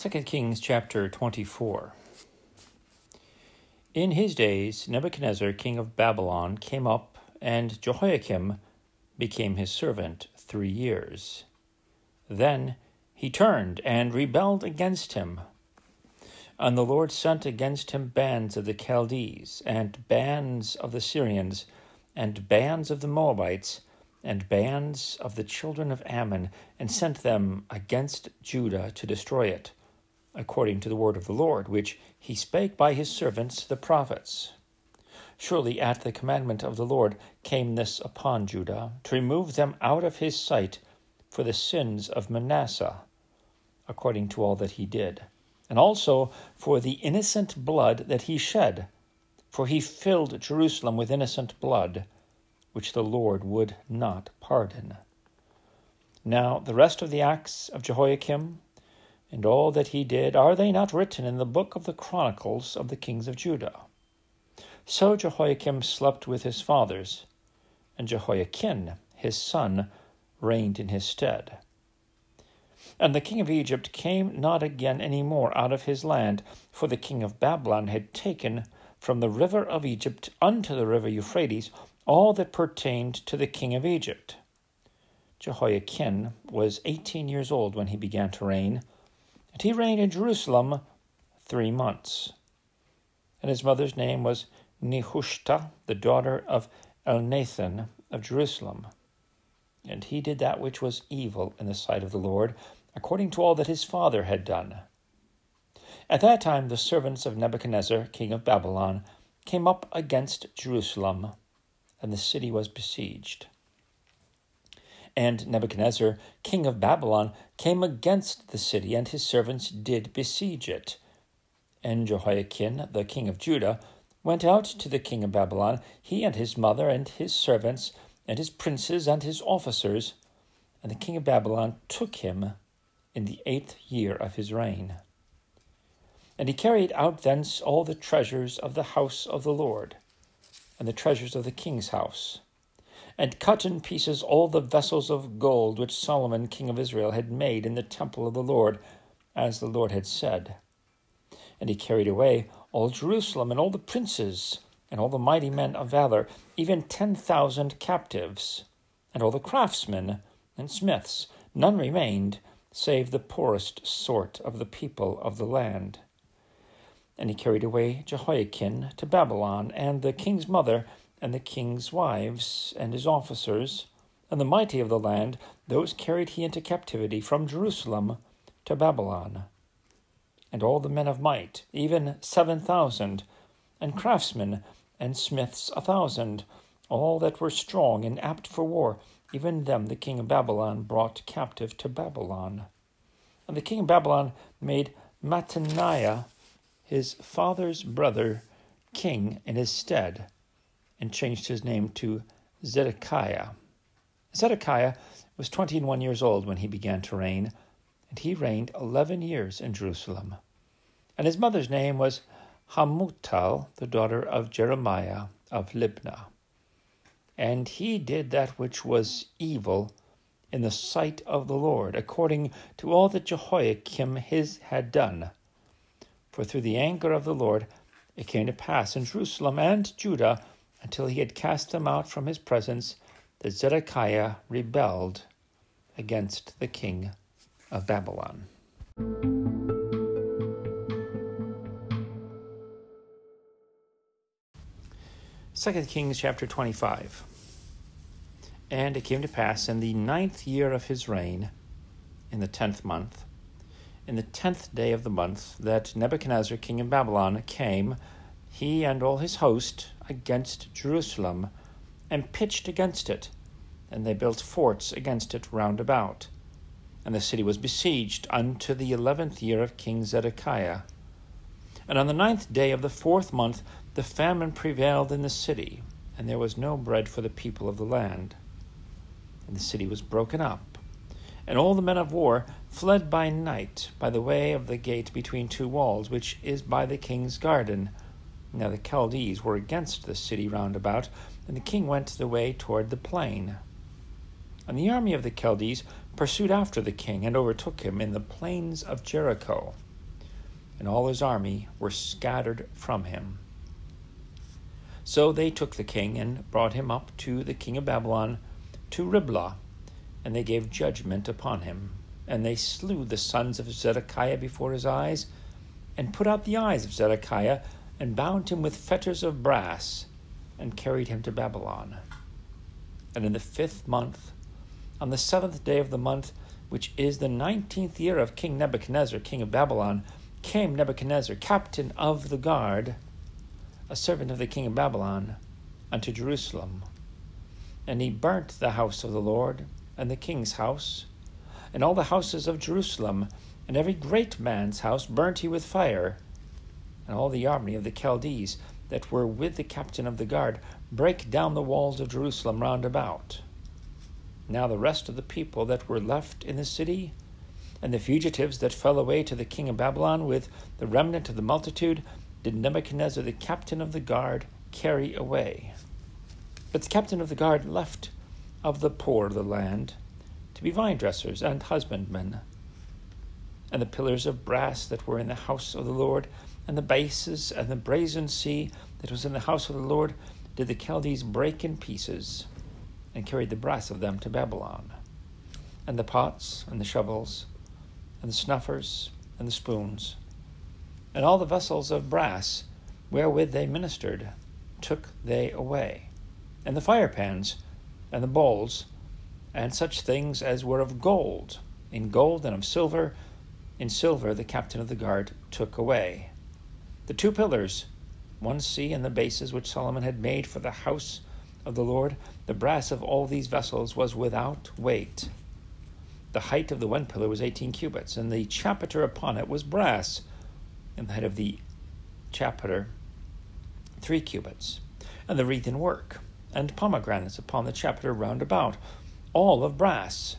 2 Kings chapter 24. In his days, Nebuchadnezzar, king of Babylon, came up, and Jehoiakim became his servant three years. Then he turned and rebelled against him. And the Lord sent against him bands of the Chaldees, and bands of the Syrians, and bands of the Moabites, and bands of the children of Ammon, and sent them against Judah to destroy it according to the word of the Lord, which he spake by his servants the prophets. Surely at the commandment of the Lord came this upon Judah, to remove them out of his sight for the sins of Manasseh, according to all that he did, and also for the innocent blood that he shed, for he filled Jerusalem with innocent blood, which the Lord would not pardon. Now the rest of the acts of Jehoiakim, and all that he did, are they not written in the book of the Chronicles of the kings of Judah? So Jehoiakim slept with his fathers, and Jehoiachin, his son, reigned in his stead. And the king of Egypt came not again any more out of his land, for the king of Babylon had taken from the river of Egypt unto the river Euphrates all that pertained to the king of Egypt. Jehoiachin was eighteen years old when he began to reign and he reigned in Jerusalem three months. And his mother's name was Nehushta, the daughter of Elnathan of Jerusalem. And he did that which was evil in the sight of the Lord, according to all that his father had done. At that time the servants of Nebuchadnezzar, king of Babylon, came up against Jerusalem, and the city was besieged. And Nebuchadnezzar, king of Babylon, came against the city, and his servants did besiege it. And Jehoiachin, the king of Judah, went out to the king of Babylon, he and his mother, and his servants, and his princes, and his officers. And the king of Babylon took him in the eighth year of his reign. And he carried out thence all the treasures of the house of the Lord, and the treasures of the king's house and cut in pieces all the vessels of gold which Solomon king of Israel had made in the temple of the Lord, as the Lord had said. And he carried away all Jerusalem and all the princes and all the mighty men of valor, even ten thousand captives, and all the craftsmen and smiths. None remained, save the poorest sort of the people of the land. And he carried away Jehoiachin to Babylon, and the king's mother, and the king's wives and his officers, and the mighty of the land, those carried he into captivity from Jerusalem to Babylon. And all the men of might, even seven thousand, and craftsmen and smiths a thousand, all that were strong and apt for war, even them the king of Babylon brought captive to Babylon. And the king of Babylon made Mattaniah, his father's brother, king in his stead and changed his name to Zedekiah. Zedekiah was twenty and one years old when he began to reign, and he reigned eleven years in Jerusalem. And his mother's name was Hamutal, the daughter of Jeremiah of Libnah. And he did that which was evil in the sight of the Lord, according to all that Jehoiakim his had done. For through the anger of the Lord it came to pass in Jerusalem and Judah until he had cast them out from his presence, that Zedekiah rebelled against the king of Babylon. Second Kings chapter 25. And it came to pass in the ninth year of his reign, in the tenth month, in the tenth day of the month, that Nebuchadnezzar king of Babylon came, he and all his host, against Jerusalem, and pitched against it, and they built forts against it round about. And the city was besieged unto the eleventh year of King Zedekiah. And on the ninth day of the fourth month the famine prevailed in the city, and there was no bread for the people of the land. And the city was broken up, and all the men of war fled by night by the way of the gate between two walls, which is by the king's garden now the Chaldees were against the city round about, and the king went the way toward the plain. And the army of the Chaldees pursued after the king and overtook him in the plains of Jericho. and all his army were scattered from him. So they took the king and brought him up to the king of Babylon to Riblah, and they gave judgment upon him. And they slew the sons of Zedekiah before his eyes, and put out the eyes of Zedekiah, and bound him with fetters of brass, and carried him to Babylon. And in the fifth month, on the seventh day of the month, which is the nineteenth year of King Nebuchadnezzar, king of Babylon, came Nebuzaradan, captain of the guard, a servant of the king of Babylon, unto Jerusalem. And he burnt the house of the Lord, and the king's house, and all the houses of Jerusalem, and every great man's house burnt he with fire. And all the army of the Chaldees that were with the captain of the guard break down the walls of Jerusalem round about. Now the rest of the people that were left in the city, and the fugitives that fell away to the king of Babylon with the remnant of the multitude, did Nebuzaradan, the captain of the guard, carry away. But the captain of the guard left of the poor of the land to be vine dressers and husbandmen. And the pillars of brass that were in the house of the Lord, and the bases and the brazen sea that was in the house of the Lord, did the Chaldees break in pieces, and carried the brass of them to Babylon. And the pots, and the shovels, and the snuffers, and the spoons, and all the vessels of brass wherewith they ministered, took they away, and the firepans, and the bowls, and such things as were of gold, in gold and of silver, in silver the captain of the guard took away. The two pillars, one sea and the bases which Solomon had made for the house of the Lord, the brass of all these vessels was without weight. The height of the one pillar was eighteen cubits, and the chapiter upon it was brass, and the height of the chapiter three cubits, and the wreathen work, and pomegranates upon the chapiter round about, all of brass.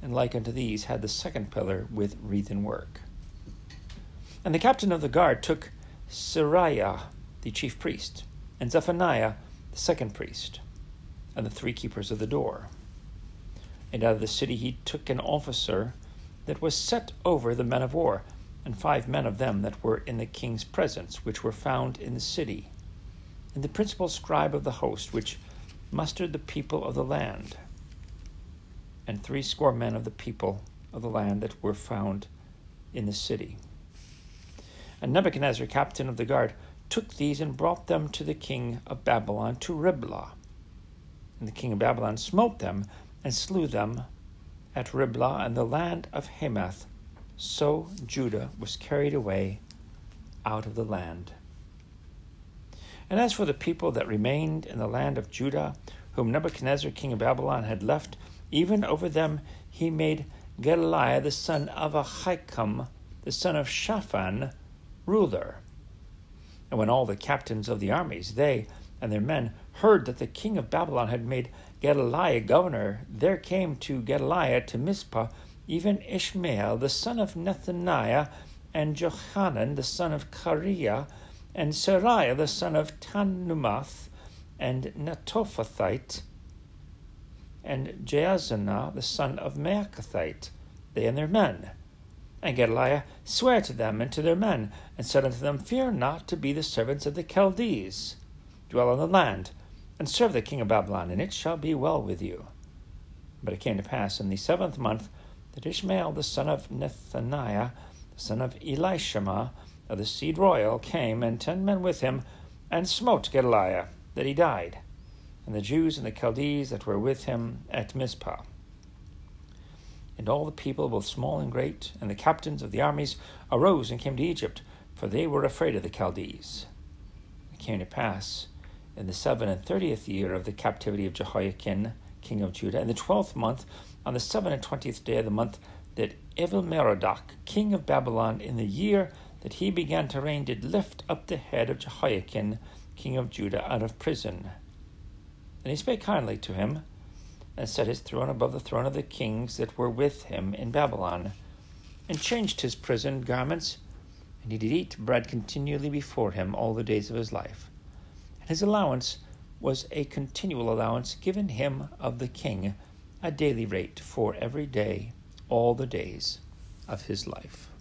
And like unto these had the second pillar with wreathen work. And the captain of the guard took Seraiah, the chief priest, and Zephaniah, the second priest, and the three keepers of the door. And out of the city he took an officer that was set over the men of war, and five men of them that were in the king's presence, which were found in the city, and the principal scribe of the host, which mustered the people of the land, and threescore men of the people of the land that were found in the city. And Nebuzaradan, captain of the guard, took these and brought them to the king of Babylon to Riblah. And the king of Babylon smote them and slew them at Riblah and the land of Hamath so Judah was carried away out of the land. And as for the people that remained in the land of Judah, whom Nebuchadnezzar king of Babylon had left, even over them he made Gedaliah the son of Ahikam, the son of Shaphan, ruler. And when all the captains of the armies, they and their men, heard that the king of Babylon had made Gedaliah governor, there came to Gedaliah to Mizpah even Ishmael the son of Nethaniah, and Johanan the son of Careah, and Seraiah the son of Tanhumeth, and Netophathite, and Jaazaniah the son of Maachathite, they and their men. And Gedaliah sware to them and to their men, and said unto them, Fear not to be the servants of the Chaldees. Dwell on the land, and serve the king of Babylon, and it shall be well with you. But it came to pass in the seventh month that Ishmael the son of Nethaniah, the son of Elishama, of the seed royal, came, and ten men with him, and smote Gedaliah, that he died, and the Jews and the Chaldees that were with him at Mizpah. And all the people, both small and great, and the captains of the armies, arose and came to Egypt, for they were afraid of the Chaldees. It came to pass in the seven and thirtieth year of the captivity of Jehoiachin, king of Judah, in the twelfth month, on the seven and twentieth day of the month, that Evil-Merodach, king of Babylon, in the year that he began to reign, did lift up the head of Jehoiachin, king of Judah, out of prison. And he spake kindly to him, and set his throne above the throne of the kings that were with him in Babylon, and changed his prison garments, and he did eat bread continually before him all the days of his life. And his allowance was a continual allowance given him of the king a daily rate for every day, all the days of his life.